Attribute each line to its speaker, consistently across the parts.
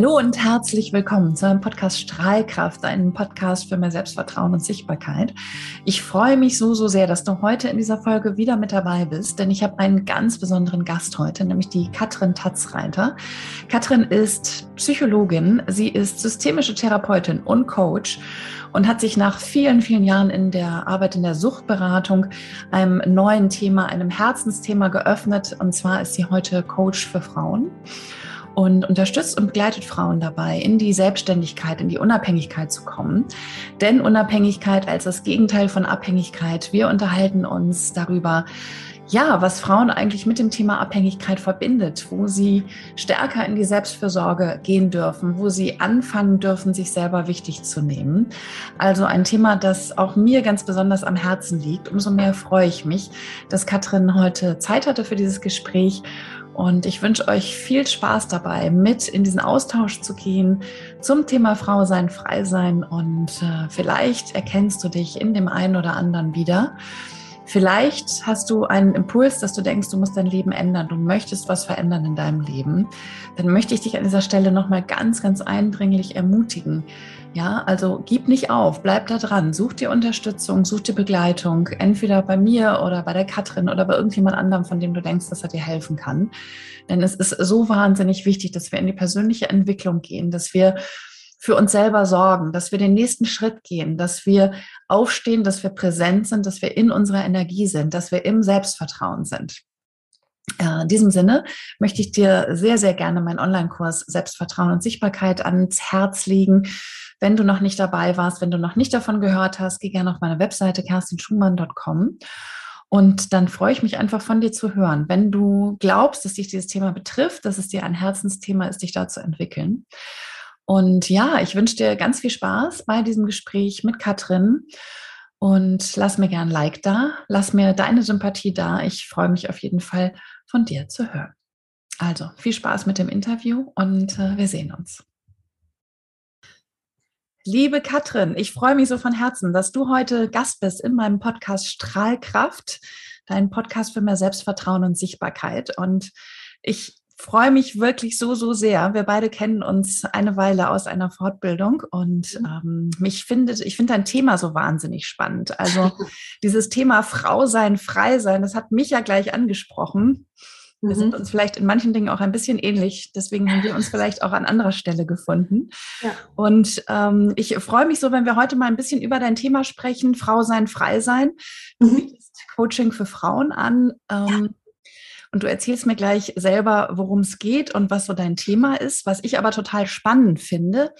Speaker 1: Hallo und herzlich willkommen zu einem Podcast Strahlkraft, einem Podcast für mehr Selbstvertrauen und Sichtbarkeit. Ich freue mich so, so sehr, dass du heute in dieser Folge wieder mit dabei bist, denn ich habe einen ganz besonderen Gast heute, nämlich die Katrin Tatzreiter. Katrin ist Psychologin, sie ist systemische Therapeutin und Coach und hat sich nach vielen, vielen Jahren in der Arbeit in der Suchtberatung einem neuen Thema, einem Herzensthema geöffnet. Und zwar ist sie heute Coach für Frauen und unterstützt und begleitet Frauen dabei, in die Selbstständigkeit, in die Unabhängigkeit zu kommen. Denn Unabhängigkeit als das Gegenteil von Abhängigkeit. Wir unterhalten uns darüber, ja, was Frauen eigentlich mit dem Thema Abhängigkeit verbindet, wo sie stärker in die Selbstfürsorge gehen dürfen, wo sie anfangen dürfen, sich selber wichtig zu nehmen. Also ein Thema, das auch mir ganz besonders am Herzen liegt. Umso mehr freue ich mich, dass Katrin heute Zeit hatte für dieses Gespräch und ich wünsche euch viel Spaß dabei, mit in diesen Austausch zu gehen zum Thema Frau sein, frei sein. Und äh, vielleicht erkennst du dich in dem einen oder anderen wieder. Vielleicht hast du einen Impuls, dass du denkst, du musst dein Leben ändern, du möchtest was verändern in deinem Leben. Dann möchte ich dich an dieser Stelle nochmal ganz, ganz eindringlich ermutigen, ja, also gib nicht auf, bleib da dran, such dir Unterstützung, such dir Begleitung, entweder bei mir oder bei der Katrin oder bei irgendjemand anderem, von dem du denkst, dass er dir helfen kann. Denn es ist so wahnsinnig wichtig, dass wir in die persönliche Entwicklung gehen, dass wir für uns selber sorgen, dass wir den nächsten Schritt gehen, dass wir aufstehen, dass wir präsent sind, dass wir in unserer Energie sind, dass wir im Selbstvertrauen sind. In diesem Sinne möchte ich dir sehr, sehr gerne meinen Online-Kurs Selbstvertrauen und Sichtbarkeit ans Herz legen. Wenn du noch nicht dabei warst, wenn du noch nicht davon gehört hast, geh gerne auf meine Webseite kerstinschumann.com. Und dann freue ich mich einfach von dir zu hören. Wenn du glaubst, dass dich dieses Thema betrifft, dass es dir ein Herzensthema ist, dich da zu entwickeln. Und ja, ich wünsche dir ganz viel Spaß bei diesem Gespräch mit Katrin. Und lass mir gern ein Like da, lass mir deine Sympathie da. Ich freue mich auf jeden Fall von dir zu hören. Also viel Spaß mit dem Interview und äh, wir sehen uns. Liebe Katrin, ich freue mich so von Herzen, dass du heute Gast bist in meinem Podcast Strahlkraft, dein Podcast für mehr Selbstvertrauen und Sichtbarkeit. Und ich freue mich wirklich so, so sehr. Wir beide kennen uns eine Weile aus einer Fortbildung und mhm. ähm, mich findet, ich finde dein Thema so wahnsinnig spannend. Also dieses Thema Frau sein, frei sein, das hat mich ja gleich angesprochen. Wir sind mhm. uns vielleicht in manchen Dingen auch ein bisschen ähnlich. Deswegen haben wir uns vielleicht auch an anderer Stelle gefunden. Ja. Und ähm, ich freue mich so, wenn wir heute mal ein bisschen über dein Thema sprechen, Frau sein, frei sein. Du mhm. bietest Coaching für Frauen an. Ähm, ja. Und du erzählst mir gleich selber, worum es geht und was so dein Thema ist. Was ich aber total spannend finde,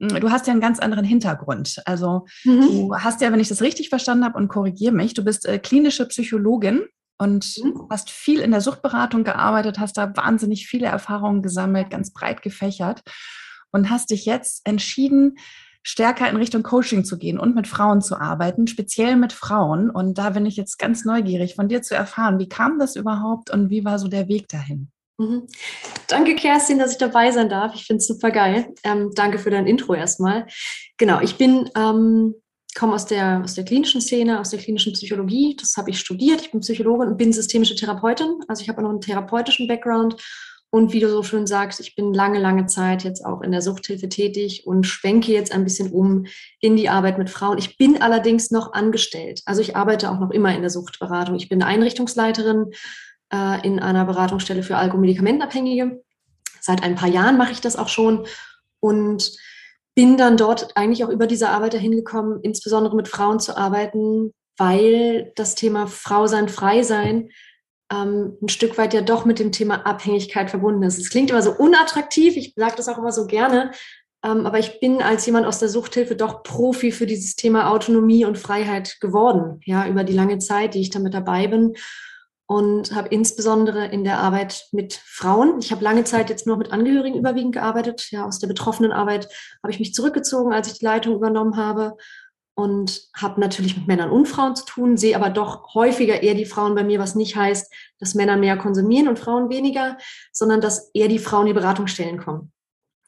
Speaker 1: hm, du hast ja einen ganz anderen Hintergrund. Also mhm. du hast ja, wenn ich das richtig verstanden habe und korrigiere mich, du bist äh, klinische Psychologin und mhm. hast viel in der Suchtberatung gearbeitet, hast da wahnsinnig viele Erfahrungen gesammelt, ganz breit gefächert und hast dich jetzt entschieden, stärker in Richtung Coaching zu gehen und mit Frauen zu arbeiten, speziell mit Frauen. Und da bin ich jetzt ganz neugierig, von dir zu erfahren, wie kam das überhaupt und wie war so der Weg dahin?
Speaker 2: Mhm. Danke, Kerstin, dass ich dabei sein darf. Ich finde es super geil. Ähm, danke für dein Intro erstmal. Genau, ich bin ähm, komme aus der, aus der klinischen Szene, aus der klinischen Psychologie. Das habe ich studiert. Ich bin Psychologin und bin systemische Therapeutin. Also ich habe auch noch einen therapeutischen Background. Und wie du so schön sagst, ich bin lange, lange Zeit jetzt auch in der Suchthilfe tätig und schwenke jetzt ein bisschen um in die Arbeit mit Frauen. Ich bin allerdings noch angestellt. Also ich arbeite auch noch immer in der Suchtberatung. Ich bin Einrichtungsleiterin äh, in einer Beratungsstelle für Alkomedikamentenabhängige. Seit ein paar Jahren mache ich das auch schon. Und bin dann dort eigentlich auch über diese Arbeit dahin gekommen, insbesondere mit Frauen zu arbeiten, weil das Thema Frau sein, frei sein ähm, ein Stück weit ja doch mit dem Thema Abhängigkeit verbunden ist. Es klingt immer so unattraktiv, ich sage das auch immer so gerne, ähm, aber ich bin als jemand aus der Suchthilfe doch Profi für dieses Thema Autonomie und Freiheit geworden, ja, über die lange Zeit, die ich damit dabei bin und habe insbesondere in der Arbeit mit Frauen, ich habe lange Zeit jetzt nur mit Angehörigen überwiegend gearbeitet, ja, aus der betroffenen Arbeit habe ich mich zurückgezogen, als ich die Leitung übernommen habe und habe natürlich mit Männern und Frauen zu tun, sehe aber doch häufiger eher die Frauen bei mir, was nicht heißt, dass Männer mehr konsumieren und Frauen weniger, sondern dass eher die Frauen die Beratungsstellen kommen.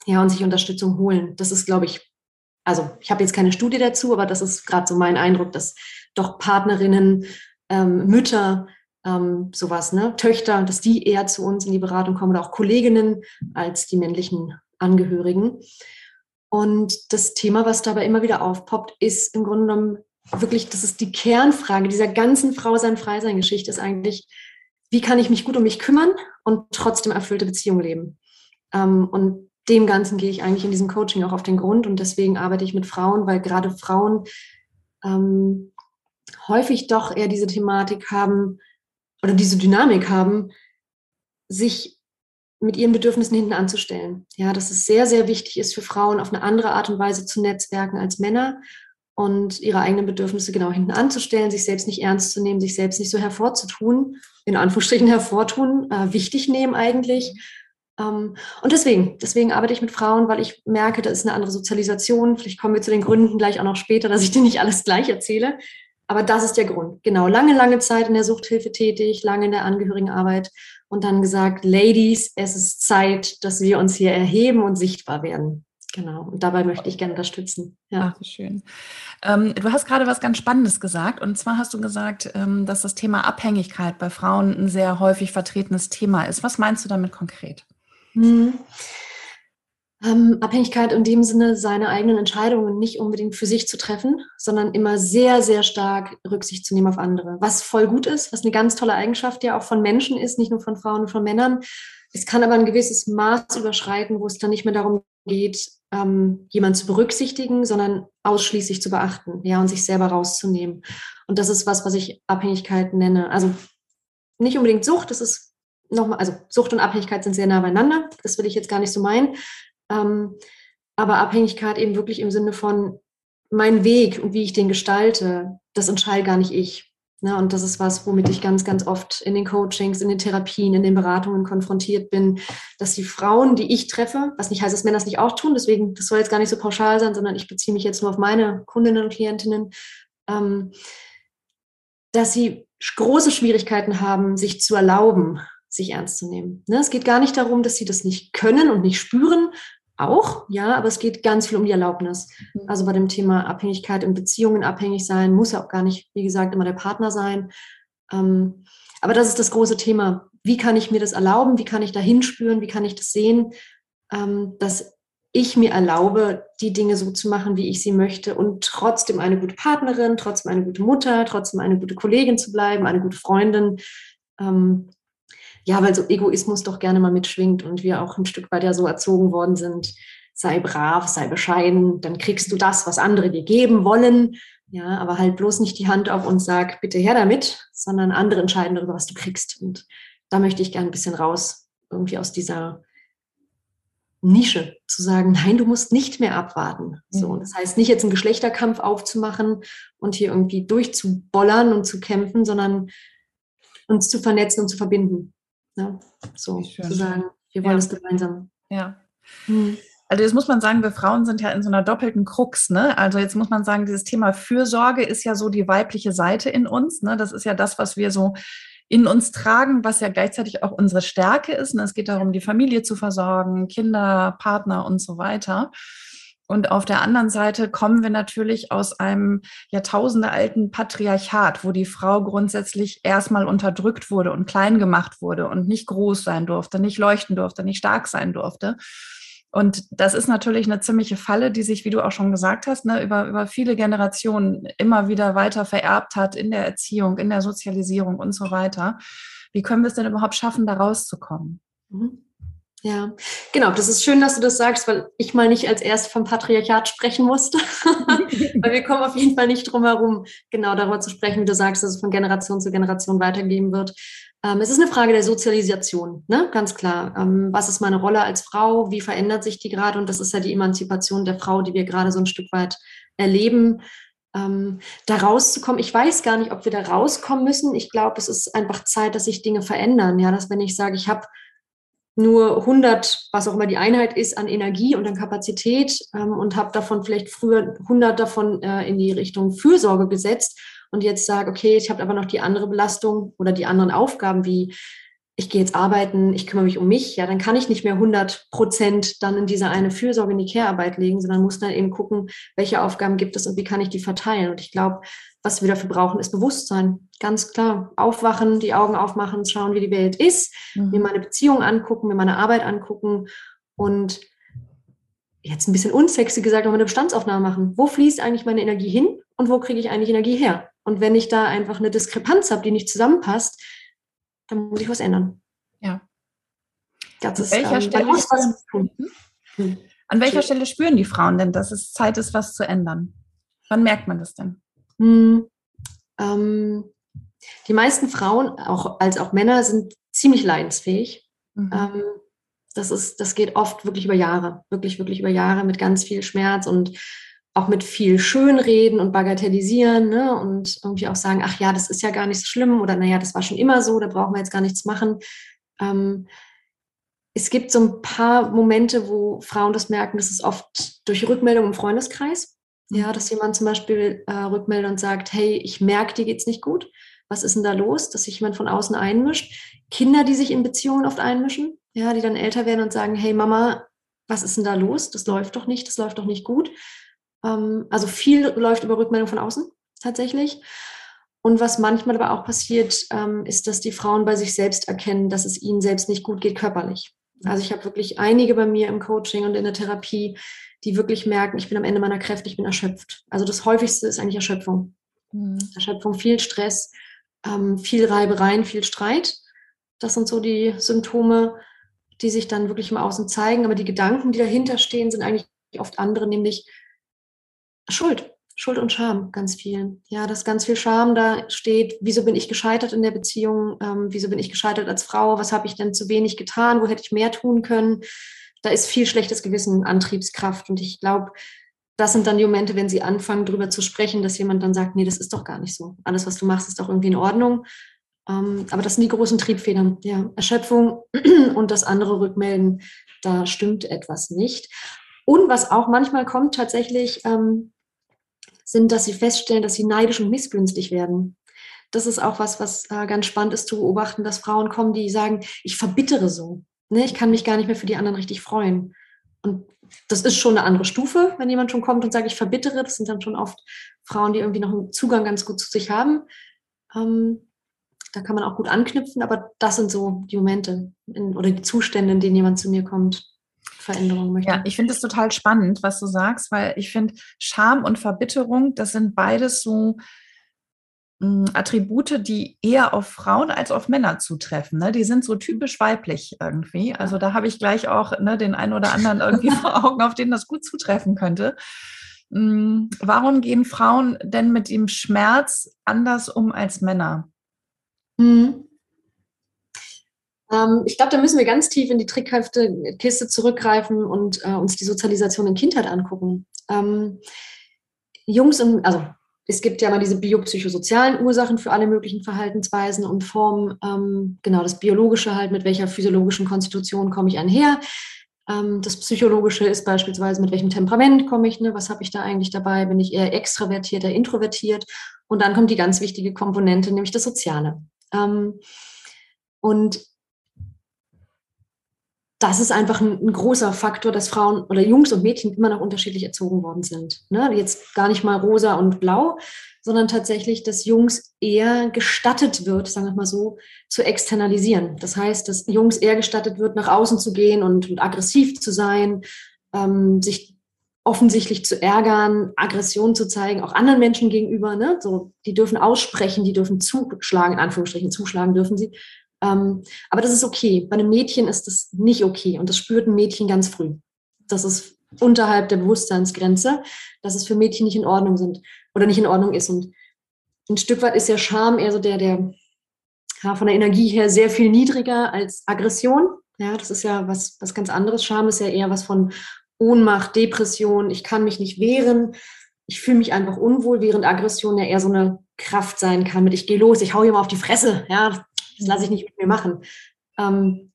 Speaker 2: Ja, und sich Unterstützung holen. Das ist, glaube ich, also ich habe jetzt keine Studie dazu, aber das ist gerade so mein Eindruck, dass doch Partnerinnen, ähm, Mütter, ähm, sowas, ne, Töchter, dass die eher zu uns in die Beratung kommen oder auch Kolleginnen als die männlichen Angehörigen. Und das Thema, was dabei immer wieder aufpoppt, ist im Grunde genommen wirklich, das ist die Kernfrage dieser ganzen Frau sein Frei sein Geschichte, ist eigentlich, wie kann ich mich gut um mich kümmern und trotzdem erfüllte Beziehungen leben? Ähm, und dem Ganzen gehe ich eigentlich in diesem Coaching auch auf den Grund und deswegen arbeite ich mit Frauen, weil gerade Frauen ähm, häufig doch eher diese Thematik haben oder diese Dynamik haben, sich mit ihren Bedürfnissen hinten anzustellen. Ja, dass es sehr, sehr wichtig ist für Frauen, auf eine andere Art und Weise zu netzwerken als Männer und ihre eigenen Bedürfnisse genau hinten anzustellen, sich selbst nicht ernst zu nehmen, sich selbst nicht so hervorzutun, in Anführungsstrichen hervortun, äh, wichtig nehmen eigentlich. Ähm, und deswegen, deswegen arbeite ich mit Frauen, weil ich merke, da ist eine andere Sozialisation. Vielleicht kommen wir zu den Gründen gleich auch noch später, dass ich dir nicht alles gleich erzähle. Aber das ist der Grund. Genau, lange, lange Zeit in der Suchthilfe tätig, lange in der Angehörigenarbeit und dann gesagt, Ladies, es ist Zeit, dass wir uns hier erheben und sichtbar werden. Genau, und dabei möchte ich gerne unterstützen.
Speaker 1: Ja. Ach, schön. Ähm, du hast gerade was ganz Spannendes gesagt, und zwar hast du gesagt, ähm, dass das Thema Abhängigkeit bei Frauen ein sehr häufig vertretenes Thema ist. Was meinst du damit konkret? Hm.
Speaker 2: Ähm, Abhängigkeit in dem Sinne, seine eigenen Entscheidungen nicht unbedingt für sich zu treffen, sondern immer sehr, sehr stark Rücksicht zu nehmen auf andere. Was voll gut ist, was eine ganz tolle Eigenschaft ja auch von Menschen ist, nicht nur von Frauen und von Männern. Es kann aber ein gewisses Maß überschreiten, wo es dann nicht mehr darum geht, ähm, jemanden zu berücksichtigen, sondern ausschließlich zu beachten, ja, und sich selber rauszunehmen. Und das ist was, was ich Abhängigkeit nenne. Also nicht unbedingt Sucht, das ist nochmal, also Sucht und Abhängigkeit sind sehr nah beieinander. Das will ich jetzt gar nicht so meinen. Ähm, aber Abhängigkeit eben wirklich im Sinne von mein Weg und wie ich den gestalte, das entscheide gar nicht ich. Ne? Und das ist was, womit ich ganz, ganz oft in den Coachings, in den Therapien, in den Beratungen konfrontiert bin, dass die Frauen, die ich treffe, was nicht heißt, dass Männer das nicht auch tun, deswegen, das soll jetzt gar nicht so pauschal sein, sondern ich beziehe mich jetzt nur auf meine Kundinnen und Klientinnen, ähm, dass sie große Schwierigkeiten haben, sich zu erlauben, sich ernst zu nehmen. Ne? Es geht gar nicht darum, dass sie das nicht können und nicht spüren, auch, ja, aber es geht ganz viel um die Erlaubnis. Mhm. Also bei dem Thema Abhängigkeit in Beziehungen abhängig sein, muss ja auch gar nicht, wie gesagt, immer der Partner sein. Ähm, aber das ist das große Thema. Wie kann ich mir das erlauben? Wie kann ich da hinspüren? Wie kann ich das sehen, ähm, dass ich mir erlaube, die Dinge so zu machen, wie ich sie möchte und trotzdem eine gute Partnerin, trotzdem eine gute Mutter, trotzdem eine gute Kollegin zu bleiben, eine gute Freundin. Ähm, ja, weil so Egoismus doch gerne mal mitschwingt und wir auch ein Stück weit ja so erzogen worden sind, sei brav, sei bescheiden, dann kriegst du das, was andere dir geben wollen. Ja, aber halt bloß nicht die Hand auf und sag, bitte her damit, sondern andere entscheiden darüber, was du kriegst. Und da möchte ich gerne ein bisschen raus, irgendwie aus dieser Nische zu sagen, nein, du musst nicht mehr abwarten. So, mhm. das heißt nicht jetzt einen Geschlechterkampf aufzumachen und hier irgendwie durchzubollern und zu kämpfen, sondern uns zu vernetzen und zu verbinden. Ne? So zu sagen, wir wollen es gemeinsam.
Speaker 1: Ja. Hm. Also jetzt muss man sagen, wir Frauen sind ja in so einer doppelten Krux, ne? Also jetzt muss man sagen, dieses Thema Fürsorge ist ja so die weibliche Seite in uns, ne? Das ist ja das, was wir so in uns tragen, was ja gleichzeitig auch unsere Stärke ist. Ne? Es geht darum, die Familie zu versorgen, Kinder, Partner und so weiter. Und auf der anderen Seite kommen wir natürlich aus einem jahrtausendealten Patriarchat, wo die Frau grundsätzlich erstmal unterdrückt wurde und klein gemacht wurde und nicht groß sein durfte, nicht leuchten durfte, nicht stark sein durfte. Und das ist natürlich eine ziemliche Falle, die sich, wie du auch schon gesagt hast, ne, über, über viele Generationen immer wieder weiter vererbt hat in der Erziehung, in der Sozialisierung und so weiter. Wie können wir es denn überhaupt schaffen, da rauszukommen?
Speaker 2: Mhm. Ja, genau. Das ist schön, dass du das sagst, weil ich mal nicht als erst vom Patriarchat sprechen musste. weil wir kommen auf jeden Fall nicht drum herum, genau darüber zu sprechen, wie du sagst, dass es von Generation zu Generation weitergeben wird. Ähm, es ist eine Frage der Sozialisation, ne? ganz klar. Ähm, was ist meine Rolle als Frau? Wie verändert sich die gerade? Und das ist ja die Emanzipation der Frau, die wir gerade so ein Stück weit erleben. Ähm, da rauszukommen. Ich weiß gar nicht, ob wir da rauskommen müssen. Ich glaube, es ist einfach Zeit, dass sich Dinge verändern. Ja, dass wenn ich sage, ich habe nur 100, was auch immer die Einheit ist, an Energie und an Kapazität ähm, und habe davon vielleicht früher 100 davon äh, in die Richtung Fürsorge gesetzt und jetzt sage, okay, ich habe aber noch die andere Belastung oder die anderen Aufgaben wie ich gehe jetzt arbeiten, ich kümmere mich um mich, ja, dann kann ich nicht mehr 100 Prozent dann in diese eine Fürsorge in die Care-Arbeit legen, sondern muss dann eben gucken, welche Aufgaben gibt es und wie kann ich die verteilen. Und ich glaube, was wir dafür brauchen, ist Bewusstsein. Ganz klar. Aufwachen, die Augen aufmachen, schauen, wie die Welt ist, mhm. mir meine Beziehung angucken, mir meine Arbeit angucken und jetzt ein bisschen unsexy gesagt, noch eine Bestandsaufnahme machen. Wo fließt eigentlich meine Energie hin und wo kriege ich eigentlich Energie her? Und wenn ich da einfach eine Diskrepanz habe, die nicht zusammenpasst, dann muss ich was ändern.
Speaker 1: Ja. Das ist, welcher ähm, Stelle was tun. Hm. An welcher Stelle spüren die Frauen denn, dass es Zeit ist, was zu ändern? Wann merkt man das denn? Hm,
Speaker 2: ähm, die meisten Frauen, auch als auch Männer, sind ziemlich leidensfähig. Mhm. Ähm, das, ist, das geht oft wirklich über Jahre, wirklich, wirklich über Jahre mit ganz viel Schmerz und auch mit viel Schönreden und Bagatellisieren ne? und irgendwie auch sagen, ach ja, das ist ja gar nicht so schlimm oder naja, das war schon immer so, da brauchen wir jetzt gar nichts machen. Ähm, es gibt so ein paar Momente, wo Frauen das merken, das ist oft durch Rückmeldung im Freundeskreis. Ja, dass jemand zum Beispiel äh, rückmeldet und sagt, hey, ich merke, dir geht's nicht gut. Was ist denn da los? Dass sich jemand von außen einmischt. Kinder, die sich in Beziehungen oft einmischen, ja, die dann älter werden und sagen, hey Mama, was ist denn da los? Das läuft doch nicht, das läuft doch nicht gut. Ähm, also viel läuft über Rückmeldung von außen tatsächlich. Und was manchmal aber auch passiert, ähm, ist, dass die Frauen bei sich selbst erkennen, dass es ihnen selbst nicht gut geht körperlich. Also ich habe wirklich einige bei mir im Coaching und in der Therapie, die wirklich merken, ich bin am Ende meiner Kräfte, ich bin erschöpft. Also das häufigste ist eigentlich Erschöpfung. Mhm. Erschöpfung, viel Stress, ähm, viel Reibereien, viel Streit. Das sind so die Symptome, die sich dann wirklich im Außen zeigen. Aber die Gedanken, die dahinter stehen, sind eigentlich oft andere, nämlich Schuld. Schuld und Scham, ganz viel. Ja, dass ganz viel Scham da steht. Wieso bin ich gescheitert in der Beziehung? Ähm, wieso bin ich gescheitert als Frau? Was habe ich denn zu wenig getan? Wo hätte ich mehr tun können? Da ist viel schlechtes Gewissen, Antriebskraft. Und ich glaube, das sind dann die Momente, wenn sie anfangen, darüber zu sprechen, dass jemand dann sagt, nee, das ist doch gar nicht so. Alles, was du machst, ist doch irgendwie in Ordnung. Ähm, aber das sind die großen Triebfedern. Ja, Erschöpfung und das andere Rückmelden, da stimmt etwas nicht. Und was auch manchmal kommt tatsächlich, ähm, sind, dass sie feststellen, dass sie neidisch und missgünstig werden. Das ist auch was, was äh, ganz spannend ist zu beobachten, dass Frauen kommen, die sagen, ich verbittere so. Ne? Ich kann mich gar nicht mehr für die anderen richtig freuen. Und das ist schon eine andere Stufe, wenn jemand schon kommt und sagt, ich verbittere. Das sind dann schon oft Frauen, die irgendwie noch einen Zugang ganz gut zu sich haben. Ähm, da kann man auch gut anknüpfen, aber das sind so die Momente in, oder die Zustände, in denen jemand zu mir kommt. Veränderung möchte.
Speaker 1: Ja, ich finde es total spannend, was du sagst, weil ich finde, Scham und Verbitterung, das sind beides so mh, hm, Attribute, die eher auf Frauen als auf Männer zutreffen. Ne? Die sind so typisch weiblich irgendwie. Also da habe ich gleich auch ne, den einen oder anderen irgendwie vor Augen, auf den das gut zutreffen könnte. Mh, hm, warum gehen Frauen denn mit dem Schmerz anders um als Männer? Mhm.
Speaker 2: Ähm, ich glaube, da müssen wir ganz tief in die Trickkiste zurückgreifen und äh, uns die Sozialisation in Kindheit angucken. Ähm, Jungs und, also es gibt ja mal diese biopsychosozialen Ursachen für alle möglichen Verhaltensweisen und Formen. Ähm, genau, das Biologische halt, mit welcher physiologischen Konstitution komme ich einher. Ähm, das Psychologische ist beispielsweise, mit welchem Temperament komme ich, ne? was habe ich da eigentlich dabei? Bin ich eher extravertiert, eher introvertiert? Und dann kommt die ganz wichtige Komponente, nämlich das Soziale. Ähm, und das ist einfach ein, ein, großer Faktor, dass Frauen oder Jungs und Mädchen immer noch unterschiedlich erzogen worden sind. Ne? Jetzt gar nicht mal rosa und blau, sondern tatsächlich, dass Jungs eher gestattet wird, sagen wir mal so, zu externalisieren. Das heißt, dass Jungs eher gestattet wird, nach außen zu gehen und, und aggressiv zu sein, ähm, sich offensichtlich zu ärgern, Aggression zu zeigen, auch anderen Menschen gegenüber. Ne? So, die dürfen aussprechen, die dürfen zuschlagen, in Anführungsstrichen zuschlagen dürfen sie. Ähm, aber das ist okay. Bei einem Mädchen ist das nicht okay und das spürt ein Mädchen ganz früh. Das ist unterhalb der Bewusstseinsgrenze, dass es für Mädchen nicht in Ordnung sind oder nicht in Ordnung ist. Und ein Stück weit ist ja Scham eher so der, der ja, von der Energie her sehr viel niedriger als Aggression. Ja, das ist ja was, was ganz anderes. Scham ist ja eher was von Ohnmacht, Depression, ich kann mich nicht wehren, ich fühle mich einfach unwohl, während Aggression ja eher so eine Kraft sein kann mit ich gehe los, ich hau hier mal auf die Fresse, ja, das lasse ich nicht mit mir machen. Ähm,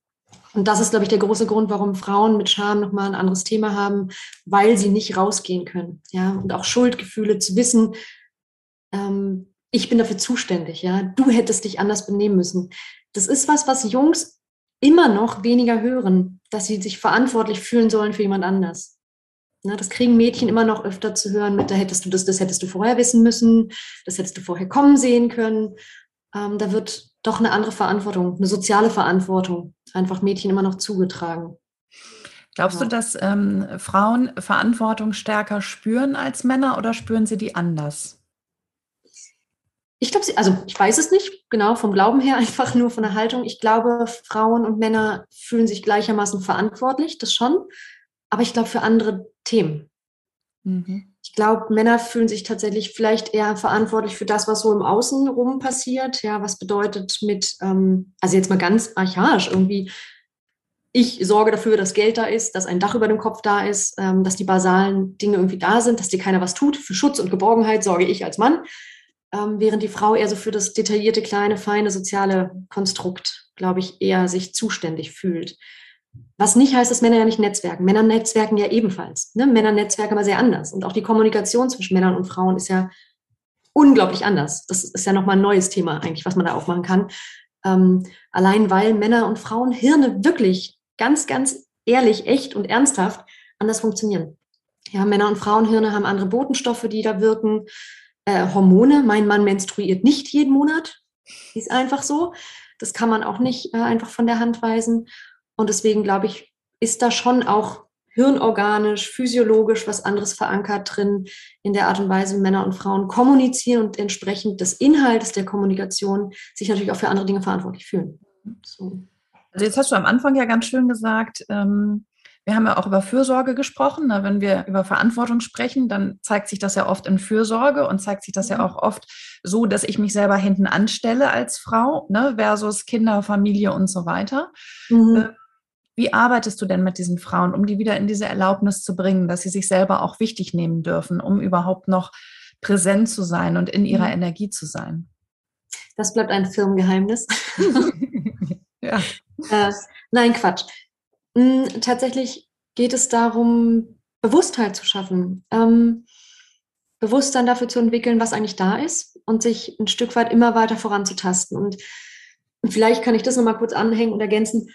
Speaker 2: und das ist, glaube ich, der große Grund, warum Frauen mit Scham nochmal ein anderes Thema haben, weil sie nicht rausgehen können. Ja, und auch Schuldgefühle zu wissen, ähm, ich bin dafür zuständig. Ja, du hättest dich anders benehmen müssen. Das ist was, was Jungs immer noch weniger hören, dass sie sich verantwortlich fühlen sollen für jemand anders. Ja, das kriegen Mädchen immer noch öfter zu hören mit, da hättest du das, das hättest du vorher wissen müssen, das hättest du vorher kommen sehen können. Ähm, da wird doch eine andere Verantwortung, eine soziale Verantwortung, einfach Mädchen immer noch zugetragen.
Speaker 1: Glaubst ja. du, dass ähm, Frauen Verantwortung stärker spüren als Männer oder spüren sie die anders?
Speaker 2: Ich glaube, also ich weiß es nicht, genau vom Glauben her, einfach nur von der Haltung. Ich glaube, Frauen und Männer fühlen sich gleichermaßen verantwortlich, das schon, aber ich glaube für andere Themen. Mhm. Ich glaube, Männer fühlen sich tatsächlich vielleicht eher verantwortlich für das, was so im Außen rum passiert. Ja, was bedeutet mit, ähm, also jetzt mal ganz archaisch irgendwie, ich sorge dafür, dass Geld da ist, dass ein Dach über dem Kopf da ist, ähm, dass die basalen Dinge irgendwie da sind, dass dir keiner was tut. Für Schutz und Geborgenheit sorge ich als Mann, ähm, während die Frau eher so für das detaillierte, kleine, feine soziale Konstrukt, glaube ich, eher sich zuständig fühlt. Was nicht heißt, dass Männer ja nicht netzwerken. Männer netzwerken ja ebenfalls. Ne? Männer netzwerken aber sehr anders. Und auch die Kommunikation zwischen Männern und Frauen ist ja unglaublich anders. Das ist ja nochmal ein neues Thema eigentlich, was man da aufmachen kann. Ähm, allein weil Männer und Frauen Hirne wirklich ganz, ganz ehrlich, echt und ernsthaft anders funktionieren. Ja, Männer- und Frauenhirne haben andere Botenstoffe, die da wirken. Äh, Hormone. Mein Mann menstruiert nicht jeden Monat. Ist einfach so. Das kann man auch nicht äh, einfach von der Hand weisen. Und deswegen glaube ich, ist da schon auch hirnorganisch, physiologisch was anderes verankert drin in der Art und Weise, wie Männer und Frauen kommunizieren und entsprechend des Inhalts der Kommunikation sich natürlich auch für andere Dinge verantwortlich fühlen. So.
Speaker 1: Also jetzt hast du am Anfang ja ganz schön gesagt, ähm, wir haben ja auch über Fürsorge gesprochen. Ne? Wenn wir über Verantwortung sprechen, dann zeigt sich das ja oft in Fürsorge und zeigt sich das ja mhm. auch oft so, dass ich mich selber hinten anstelle als Frau ne? versus Kinder, Familie und so weiter. Mhm. Wie arbeitest du denn mit diesen Frauen, um die wieder in diese Erlaubnis zu bringen, dass sie sich selber auch wichtig nehmen dürfen, um überhaupt noch präsent zu sein und in ihrer mhm. Energie zu sein?
Speaker 2: Das bleibt ein Firmengeheimnis. ja. Äh, nein, Quatsch. Hm, tatsächlich geht es darum, Bewusstheit zu schaffen. Ähm, Bewusstsein dafür zu entwickeln, was eigentlich da ist und sich ein Stück weit immer weiter voranzutasten. Und vielleicht kann ich das nochmal kurz anhängen und ergänzen.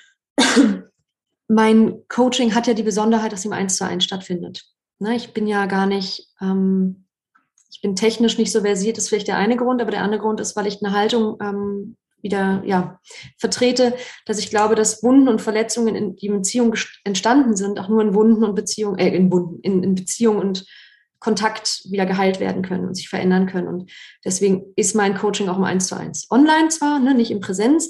Speaker 2: Mein Coaching hat ja die Besonderheit, dass im Eins zu eins stattfindet. Ne, ich bin ja gar nicht, ähm, ich bin technisch nicht so versiert, ist vielleicht der eine Grund, aber der andere Grund ist, weil ich eine Haltung ähm, wieder ja, vertrete, dass ich glaube, dass Wunden und Verletzungen, in, die in Beziehung entstanden sind, auch nur in Wunden und Beziehungen, äh, in Wunden, in, in Beziehung und Kontakt wieder geheilt werden können und sich verändern können. Und deswegen ist mein Coaching auch im Eins zu eins. Online zwar, ne, nicht in Präsenz,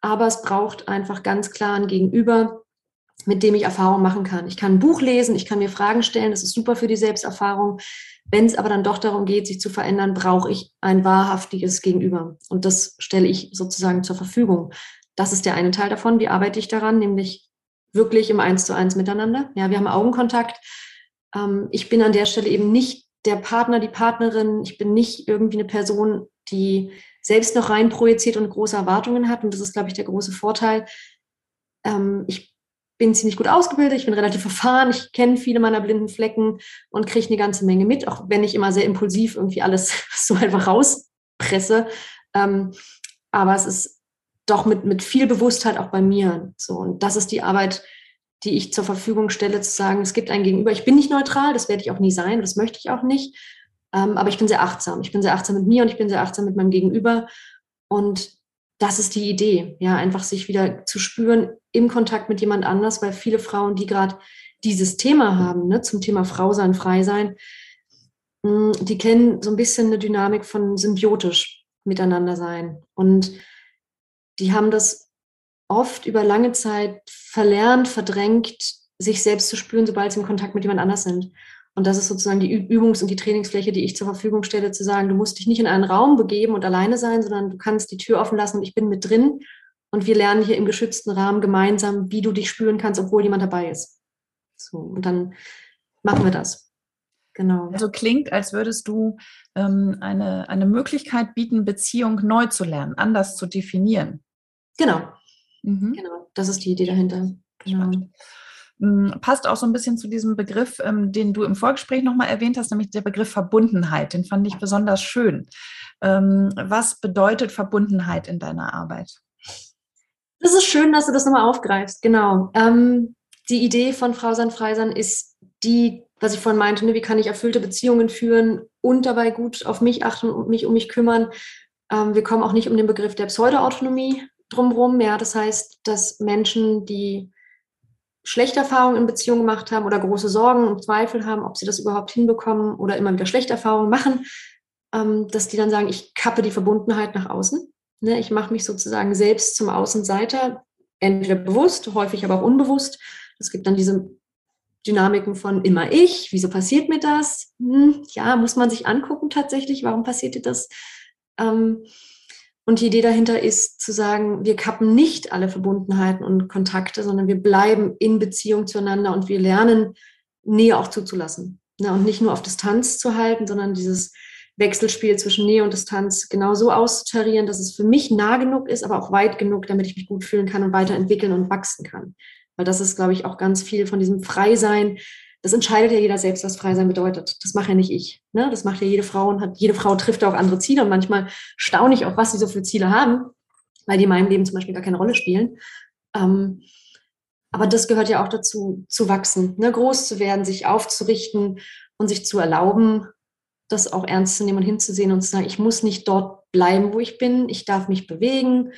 Speaker 2: aber es braucht einfach ganz klar ein Gegenüber, mit dem ich Erfahrung machen kann. Ich kann ein Buch lesen, ich kann mir Fragen stellen, das ist super für die Selbsterfahrung. Wenn es aber dann doch darum geht, sich zu verändern, brauche ich ein wahrhaftiges Gegenüber. Und das stelle ich sozusagen zur Verfügung. Das ist der eine Teil davon. Wie arbeite ich daran? Nämlich wirklich im Eins zu eins miteinander. Ja, wir haben Augenkontakt. Ähm, ich bin an der Stelle eben nicht der Partner, die Partnerin. Ich bin nicht irgendwie eine Person, die selbst noch rein projiziert und große Erwartungen hat. Und das ist, glaube ich, der große Vorteil. Ähm, ich bin ziemlich gut ausgebildet, ich bin relativ erfahren, ich kenne viele meiner blinden Flecken und kriege eine ganze Menge mit, auch wenn ich immer sehr impulsiv irgendwie alles so einfach rauspresse. Ähm, aber es ist doch mit, mit viel Bewusstheit auch bei mir. So, und das ist die Arbeit, die ich zur Verfügung stelle, zu sagen, es gibt ein Gegenüber. Ich bin nicht neutral, das werde ich auch nie sein, das möchte ich auch nicht. Ähm, aber ich bin sehr achtsam. Ich bin sehr achtsam mit mir und ich bin sehr achtsam mit meinem Gegenüber. Und das ist die Idee, ja, einfach sich wieder zu spüren im Kontakt mit jemand anders, weil viele Frauen, die gerade dieses Thema haben, ne, zum Thema Frau sein, frei sein, hm, die kennen so ein bisschen eine Dynamik von symbiotisch miteinander sein. Und die haben das oft über lange Zeit verlernt, verdrängt, sich selbst zu spüren, sobald sie im Kontakt mit jemand anders sind. Und das ist sozusagen die Übungs- und die Trainingsfläche, die ich zur Verfügung stelle, zu sagen, du musst dich nicht in einen Raum begeben und alleine sein, sondern du kannst die Tür offen lassen und ich bin mit drin. Und wir lernen hier im geschützten Rahmen gemeinsam, wie du dich spüren kannst, obwohl jemand dabei ist. So, und dann machen wir das.
Speaker 1: Genau. Also klingt, als würdest du ähm, eine, eine Möglichkeit bieten, Beziehung neu zu lernen, anders zu definieren.
Speaker 2: Genau. Mhm. Genau, das ist die Idee dahinter. Genau. Spannend.
Speaker 1: Hm, passt auch so ein bisschen zu diesem Begriff, ähm, den du im Vorgespräch nochmal erwähnt hast, nämlich der Begriff Verbundenheit. Den fand ich besonders schön. Ähm, was bedeutet Verbundenheit in deiner Arbeit?
Speaker 2: Das ist schön, dass du das nochmal aufgreifst. Genau. Ähm, die Idee von Frau sein, Frei sein ist die, was ich vorhin meinte, ne, wie kann ich erfüllte Beziehungen führen und dabei gut auf mich achten und mich um mich kümmern. Ähm, wir kommen auch nicht um den Begriff der Pseudoautonomie drumherum. Ja, das heißt, dass Menschen, die schlechte Erfahrungen in Beziehungen gemacht haben oder große Sorgen und Zweifel haben, ob sie das überhaupt hinbekommen oder immer wieder schlechte Erfahrungen machen, ähm, dass die dann sagen, ich kappe die Verbundenheit nach außen. Ne? Ich mache mich sozusagen selbst zum Außenseiter, entweder bewusst, häufig aber auch unbewusst. Es gibt dann diese Dynamiken von immer ich, wieso passiert mir das? Hm, ja, muss man sich angucken tatsächlich, warum passiert dir das? Ähm, und die Idee dahinter ist zu sagen, wir kappen nicht alle Verbundenheiten und Kontakte, sondern wir bleiben in Beziehung zueinander und wir lernen, Nähe auch zuzulassen. Ne? Und nicht nur auf Distanz zu halten, sondern dieses Wechselspiel zwischen Nähe und Distanz genau so auszutarieren, dass es für mich nah genug ist, aber auch weit genug, damit ich mich gut fühlen kann und weiterentwickeln und wachsen kann. Weil das ist, glaube ich, auch ganz viel von diesem Freisein. Das entscheidet ja jeder selbst, was Freisein bedeutet. Das mache ja nicht ich. Ne? Das macht ja jede Frau und hat, jede Frau trifft auch andere Ziele. Und manchmal staune ich auch, was sie so für Ziele haben, weil die in meinem Leben zum Beispiel gar keine Rolle spielen. Ähm, aber das gehört ja auch dazu, zu wachsen, ne? groß zu werden, sich aufzurichten und sich zu erlauben, das auch ernst zu nehmen und hinzusehen und zu sagen, ich muss nicht dort bleiben, wo ich bin, ich darf mich bewegen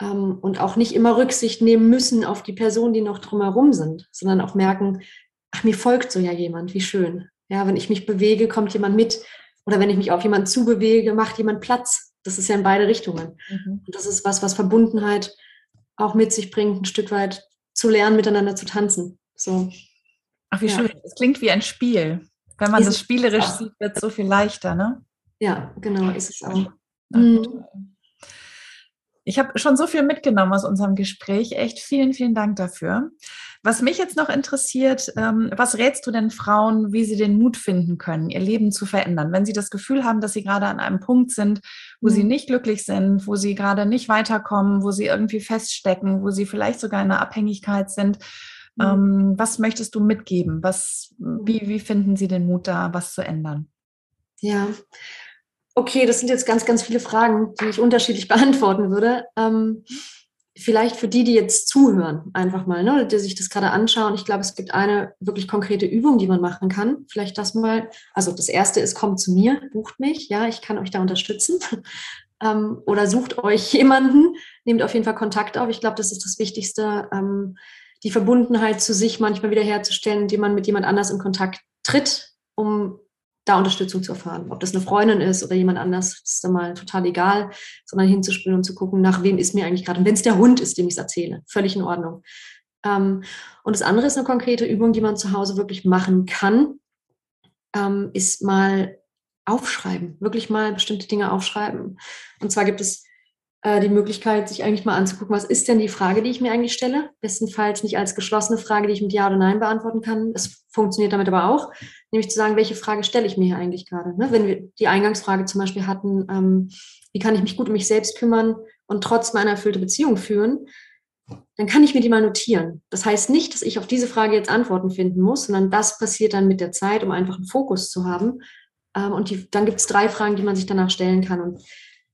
Speaker 2: ähm, und auch nicht immer Rücksicht nehmen müssen auf die Personen, die noch drumherum sind, sondern auch merken, ach, mir folgt so ja jemand, wie schön. Ja, wenn ich mich bewege, kommt jemand mit oder wenn ich mich auf jemanden zubewege, macht jemand Platz. Das ist ja in beide Richtungen. Mhm. Und das ist was, was Verbundenheit auch mit sich bringt, ein Stück weit zu lernen, miteinander zu tanzen. So.
Speaker 1: Ach, wie ja. schön. Es klingt wie ein Spiel. Wenn man ist das spielerisch sieht, wird es so viel leichter, ne?
Speaker 2: Ja, genau, ist es auch.
Speaker 1: Mhm. Ich habe schon so viel mitgenommen aus unserem Gespräch. Echt vielen, vielen Dank dafür. Was mich jetzt noch interessiert, ähm, was rätst du denn Frauen, wie sie den Mut finden können, ihr Leben zu verändern? Wenn sie das Gefühl haben, dass sie gerade an einem Punkt sind, wo mhm. sie nicht glücklich sind, wo sie gerade nicht weiterkommen, wo sie irgendwie feststecken, wo sie vielleicht sogar in einer Abhängigkeit sind Mhm. Ähm, was möchtest du mitgeben? Was, wie, wie finden Sie den Mut da, was zu ändern?
Speaker 2: Ja, okay, das sind jetzt ganz, ganz viele Fragen, die ich unterschiedlich beantworten würde. Ähm, vielleicht für die, die jetzt zuhören, einfach mal, ne, die sich das gerade anschauen. Ich glaube, es gibt eine wirklich konkrete Übung, die man machen kann. Vielleicht das mal. Also das erste ist, kommt zu mir, bucht mich. Ja, ich kann euch da unterstützen. ähm, oder sucht euch jemanden, nehmt auf jeden Fall Kontakt auf. Ich glaube, das ist das Wichtigste. Ähm, die Verbundenheit zu sich manchmal wieder herzustellen, indem man mit jemand anders in Kontakt tritt, um da Unterstützung zu erfahren. Ob das eine Freundin ist oder jemand anders, ist dann mal total egal, sondern hinzuspielen und zu gucken, nach wem ist mir eigentlich gerade. Und wenn es der Hund ist, dem ich es erzähle, völlig in Ordnung. Ähm, und das andere ist eine konkrete Übung, die man zu Hause wirklich machen kann, ähm, ist mal aufschreiben, wirklich mal bestimmte Dinge aufschreiben. Und zwar gibt es die Möglichkeit, sich eigentlich mal anzugucken, was ist denn die Frage, die ich mir eigentlich stelle? Bestenfalls nicht als geschlossene Frage, die ich mit Ja oder Nein beantworten kann. Es funktioniert damit aber auch, nämlich zu sagen, welche Frage stelle ich mir hier eigentlich gerade? Ne? Wenn wir die Eingangsfrage zum Beispiel hatten, ähm, wie kann ich mich gut um mich selbst kümmern und trotzdem eine erfüllte Beziehung führen, dann kann ich mir die mal notieren. Das heißt nicht, dass ich auf diese Frage jetzt Antworten finden muss, sondern das passiert dann mit der Zeit, um einfach einen Fokus zu haben. Ähm, und die, dann gibt es drei Fragen, die man sich danach stellen kann. Und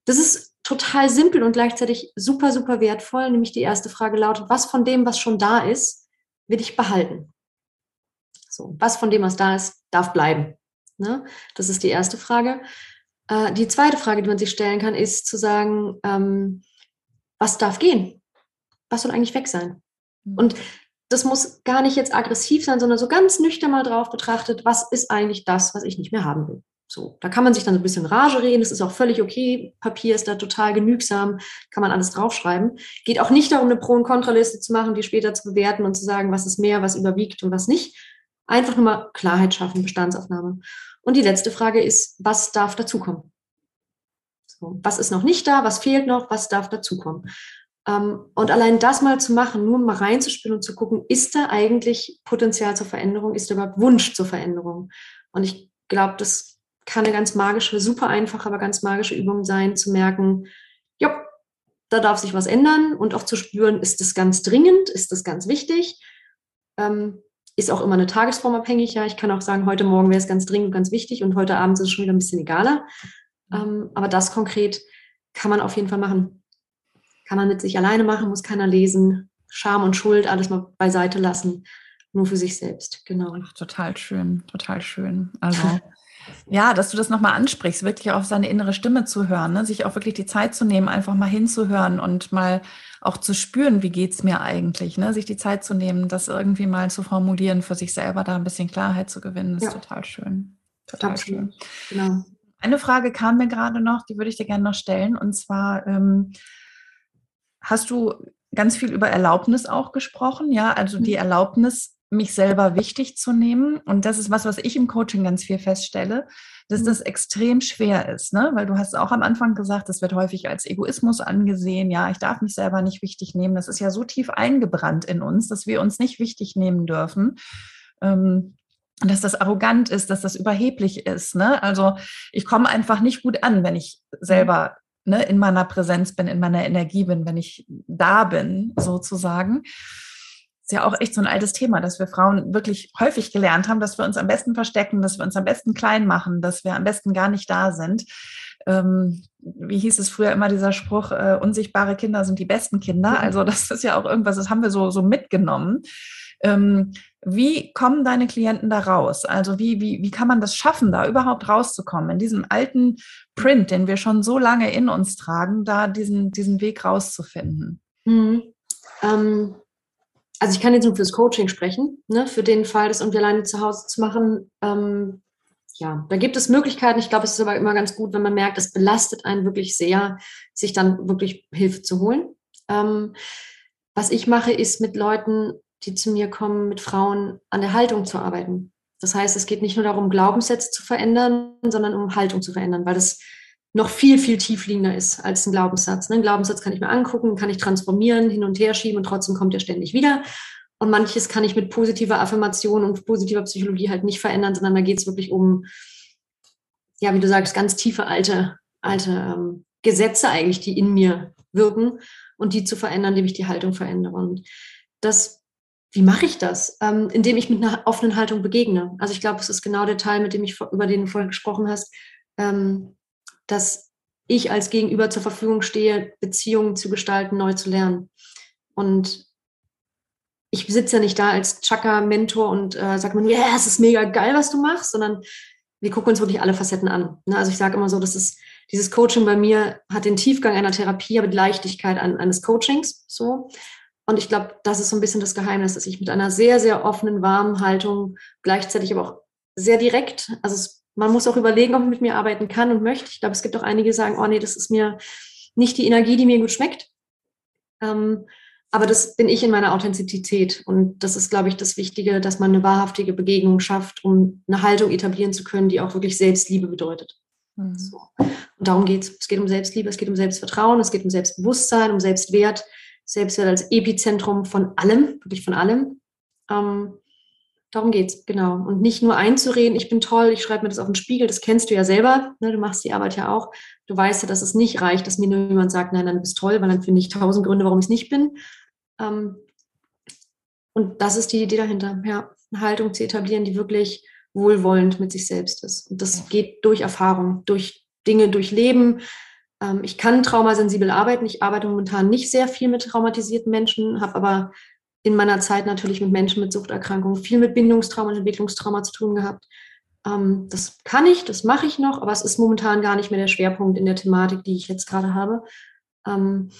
Speaker 2: das ist total simpel und gleichzeitig super, super wertvoll. Nämlich die erste Frage lautet, was von dem, was schon da ist, will ich behalten? So, was von dem, was da ist, darf bleiben? Ne? Das ist die erste Frage. Äh, die zweite Frage, die man sich stellen kann, ist zu sagen, ähm, was darf gehen? Was soll eigentlich weg sein? Mhm. Und das muss gar nicht jetzt aggressiv sein, sondern so ganz nüchtern mal drauf betrachtet, was ist eigentlich das, was ich nicht mehr haben will? So, da kann man sich dann so ein bisschen Rage reden, das ist auch völlig okay. Papier ist da total genügsam, kann man alles draufschreiben. Geht auch nicht darum, eine Pro- und Kontraliste zu machen, die später zu bewerten und zu sagen, was ist mehr, was überwiegt und was nicht. Einfach nur mal Klarheit schaffen, Bestandsaufnahme. Und die letzte Frage ist, was darf dazukommen? So, was ist noch nicht da, was fehlt noch, was darf dazukommen? Ähm, und allein das mal zu machen, nur mal reinzuspielen und zu gucken, ist da eigentlich Potenzial zur Veränderung, ist da überhaupt Wunsch zur Veränderung? Und ich glaube, das kann eine ganz magische, super einfache, aber ganz magische Übung sein, zu merken, ja, da darf sich was ändern und auch zu spüren, ist das ganz dringend, ist das ganz wichtig. Ähm, ist auch immer eine Tagesform abhängig. Ja, ich kann auch sagen, heute Morgen wäre es ganz dringend ganz wichtig und heute Abend ist es schon wieder ein bisschen egaler. Ähm, aber das konkret kann man auf jeden Fall machen. Kann man mit sich alleine machen, muss keiner lesen. Scham und Schuld, alles mal beiseite lassen. Nur für sich selbst, genau.
Speaker 1: Ach, total schön, total schön. Also Ja, dass du das nochmal ansprichst, wirklich auf seine innere Stimme zu hören, ne? sich auch wirklich die Zeit zu nehmen, einfach mal hinzuhören und mal auch zu spüren, wie geht's mir eigentlich, ne? sich die Zeit zu nehmen, das irgendwie mal zu formulieren, für sich selber da ein bisschen Klarheit zu gewinnen, ist ja. total schön. Total Absolut. schön. Genau. Eine Frage kam mir gerade noch, die würde ich dir gerne noch stellen. Und zwar ähm, hast du ganz viel über Erlaubnis auch gesprochen, ja, also die mhm. Erlaubnis, mich selber wichtig zu nehmen. Und das ist was, was ich im Coaching ganz viel feststelle, dass mhm. das extrem schwer ist, ne? Weil du hast auch am Anfang gesagt, das wird häufig als Egoismus angesehen. Ja, ich darf mich selber nicht wichtig nehmen. Das ist ja so tief eingebrannt in uns, dass wir uns nicht wichtig nehmen dürfen. Ähm, dass das arrogant ist, dass das überheblich ist. Ne? Also ich komme einfach nicht gut an, wenn ich selber ne, in meiner Präsenz bin, in meiner Energie bin, wenn ich da bin, sozusagen. Ist ja auch echt so ein altes Thema, dass wir Frauen wirklich häufig gelernt haben, dass wir uns am besten verstecken, dass wir uns am besten klein machen, dass wir am besten gar nicht da sind. Ähm, wie hieß es früher immer dieser Spruch, äh, unsichtbare Kinder sind die besten Kinder. Also das ist ja auch irgendwas, das haben wir so, so mitgenommen. Ähm, wie kommen deine Klienten da raus? Also wie, wie, wie kann man das schaffen, da überhaupt rauszukommen, in diesem alten Print, den wir schon so lange in uns tragen, da diesen, diesen Weg rauszufinden?
Speaker 2: Mhm. Ähm, also ich kann jetzt nur fürs Coaching sprechen, ne? für den Fall, das irgendwie alleine zu Hause zu machen. Ähm, ja, da gibt es Möglichkeiten. Ich glaube, es ist aber immer ganz gut, wenn man merkt, es belastet einen wirklich sehr, sich dann wirklich Hilfe zu holen. Ähm, was ich mache, ist mit Leuten die zu mir kommen, mit Frauen an der Haltung zu arbeiten. Das heißt, es geht nicht nur darum, Glaubenssätze zu verändern, sondern um Haltung zu verändern, weil das noch viel, viel tiefliegender ist als ein Glaubenssatz. Ein Glaubenssatz kann ich mir angucken, kann ich transformieren, hin und her schieben und trotzdem kommt er ständig wieder. Und manches kann ich mit positiver Affirmation und positiver Psychologie halt nicht verändern, sondern da geht es wirklich um, ja, wie du sagst, ganz tiefe alte, alte ähm, Gesetze eigentlich, die in mir wirken und die zu verändern, indem ich die Haltung verändere. Und das wie mache ich das? Ähm, indem ich mit einer offenen Haltung begegne. Also ich glaube, es ist genau der Teil, mit dem ich über den du vorhin gesprochen hast, ähm, dass ich als Gegenüber zur Verfügung stehe, Beziehungen zu gestalten, neu zu lernen. Und ich sitze ja nicht da als Chaka-Mentor und äh, sage mir, ja, yeah, es ist mega geil, was du machst, sondern wir gucken uns wirklich alle Facetten an. Ne? Also ich sage immer so, dass es dieses Coaching bei mir hat den Tiefgang einer Therapie, aber die Leichtigkeit an, eines Coachings. So. Und ich glaube, das ist so ein bisschen das Geheimnis, dass ich mit einer sehr, sehr offenen, warmen Haltung, gleichzeitig aber auch sehr direkt, also es, man muss auch überlegen, ob man mit mir arbeiten kann und möchte. Ich glaube, es gibt auch einige, die sagen, oh nee, das ist mir nicht die Energie, die mir gut schmeckt. Ähm, aber das bin ich in meiner Authentizität. Und das ist, glaube ich, das Wichtige, dass man eine wahrhaftige Begegnung schafft, um eine Haltung etablieren zu können, die auch wirklich Selbstliebe bedeutet. Mhm. So. Und darum geht es. Es geht um Selbstliebe, es geht um Selbstvertrauen, es geht um Selbstbewusstsein, um Selbstwert. Selbstwert als Epizentrum von allem, wirklich von allem. Ähm, darum es, genau. Und nicht nur einzureden, ich bin toll, ich schreibe mir das auf den Spiegel, das kennst du ja selber, ne, du machst die Arbeit ja auch. Du weißt ja, dass es nicht reicht, dass mir nur jemand sagt, nein, du bist toll, weil dann finde ich tausend Gründe, warum ich es nicht bin. Ähm, und das ist die Idee dahinter, ja, eine Haltung zu etablieren, die wirklich wohlwollend mit sich selbst ist. Und das geht durch Erfahrung, durch Dinge, durch Leben, ähm, ich kann traumasensibel arbeiten. Ich arbeite momentan nicht sehr viel mit traumatisierten Menschen, habe aber in meiner Zeit natürlich mit Menschen mit Suchterkrankungen viel mit Bindungstrauma und Entwicklungstrauma zu tun gehabt. Ähm, das kann ich, das mache ich noch, aber es ist momentan gar nicht mehr der Schwerpunkt in der Thematik, die ich jetzt gerade habe. Ähm,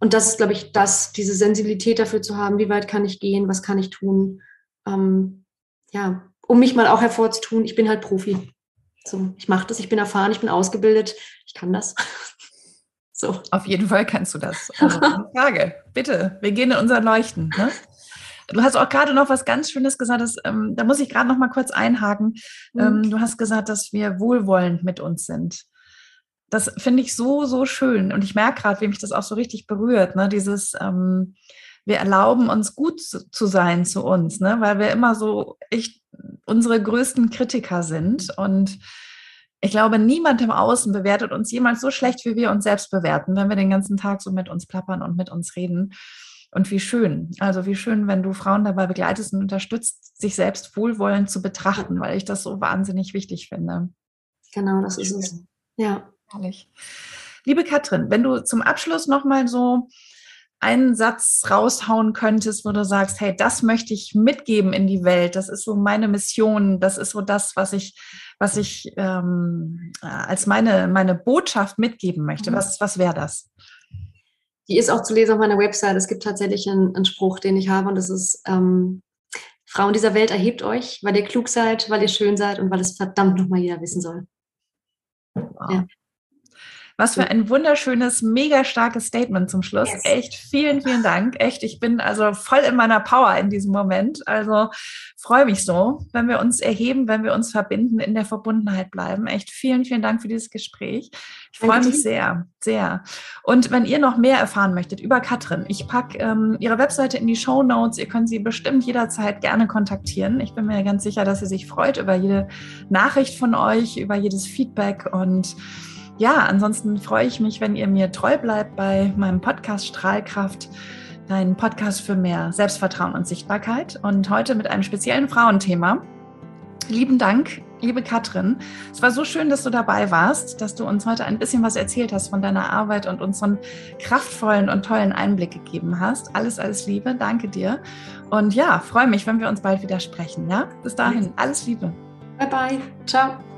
Speaker 2: und das ist, glaube ich, das, diese Sensibilität dafür zu haben, wie weit kann ich gehen, was kann ich tun. ja, um mich mal auch hervorzutun, ich bin halt Profi. So, ich mache das, ich bin erfahren, ich bin ausgebildet, ich kann das.
Speaker 1: So. Auf jeden Fall kannst du das. Also, Frage, bitte, wir gehen in unser Leuchten. Ne? Du hast auch gerade noch was ganz Schönes gesagt, dass, ähm, da muss ich gerade noch mal kurz einhaken. Mhm. Ähm, du hast gesagt, dass wir wohlwollend mit uns sind. Das finde ich so, so schön. Und ich merke gerade, wie mich das auch so richtig berührt. Ne? Dieses, ähm, wir erlauben uns gut zu, zu, sein zu uns, ne? weil wir immer so echt unsere größten Kritiker sind. Und ich glaube, niemand im Außen bewertet uns jemals so schlecht, wie wir uns selbst bewerten, wenn wir den ganzen Tag so mit uns plappern und mit uns reden. Und wie schön, also wie schön, wenn du Frauen dabei begleitest und unterstützt, sich selbst wohlwollend zu betrachten, weil ich das so wahnsinnig wichtig finde.
Speaker 2: Genau, das ist es. Ja.
Speaker 1: Herrlich. Liebe Katrin, wenn du zum Abschluss nochmal so einen Satz raushauen könntest, wo du sagst, hey, das möchte ich mitgeben in die Welt, das ist so meine Mission, das ist so das, was ich was ich ähm, als meine, meine Botschaft mitgeben möchte, mhm. was, was wäre das?
Speaker 2: Die ist auch zu lesen auf meiner Website. Es gibt tatsächlich einen, einen Spruch, den ich habe, und das ist, ähm, Frauen dieser Welt, erhebt euch, weil ihr klug seid, weil ihr schön seid und weil es verdammt nochmal jeder wissen soll.
Speaker 1: Wow. Ja. Was für ein wunderschönes, mega starkes Statement zum Schluss. Yes. Echt, vielen, vielen Dank. Echt, ich bin also voll in meiner Power in diesem Moment. Also freue mich so, wenn wir uns erheben, wenn wir uns verbinden, in der Verbundenheit bleiben. Echt, vielen, vielen Dank für dieses Gespräch. Ich freue mich sehr, sehr. Und wenn ihr noch mehr erfahren möchtet über Katrin, ich packe ähm, ihre Webseite in die Show Notes. Ihr könnt sie bestimmt jederzeit gerne kontaktieren. Ich bin mir ganz sicher, dass sie sich freut über jede Nachricht von euch, über jedes Feedback und ja, ansonsten freue ich mich, wenn ihr mir treu bleibt bei meinem Podcast Strahlkraft, dein Podcast für mehr Selbstvertrauen und Sichtbarkeit. Und heute mit einem speziellen Frauenthema. Lieben Dank, liebe Katrin. Es war so schön, dass du dabei warst, dass du uns heute ein bisschen was erzählt hast von deiner Arbeit und uns so einen kraftvollen und tollen Einblick gegeben hast. Alles, alles Liebe. Danke dir. Und ja, freue mich, wenn wir uns bald wieder sprechen. Ja, bis dahin, alles Liebe.
Speaker 2: Bye bye. Ciao.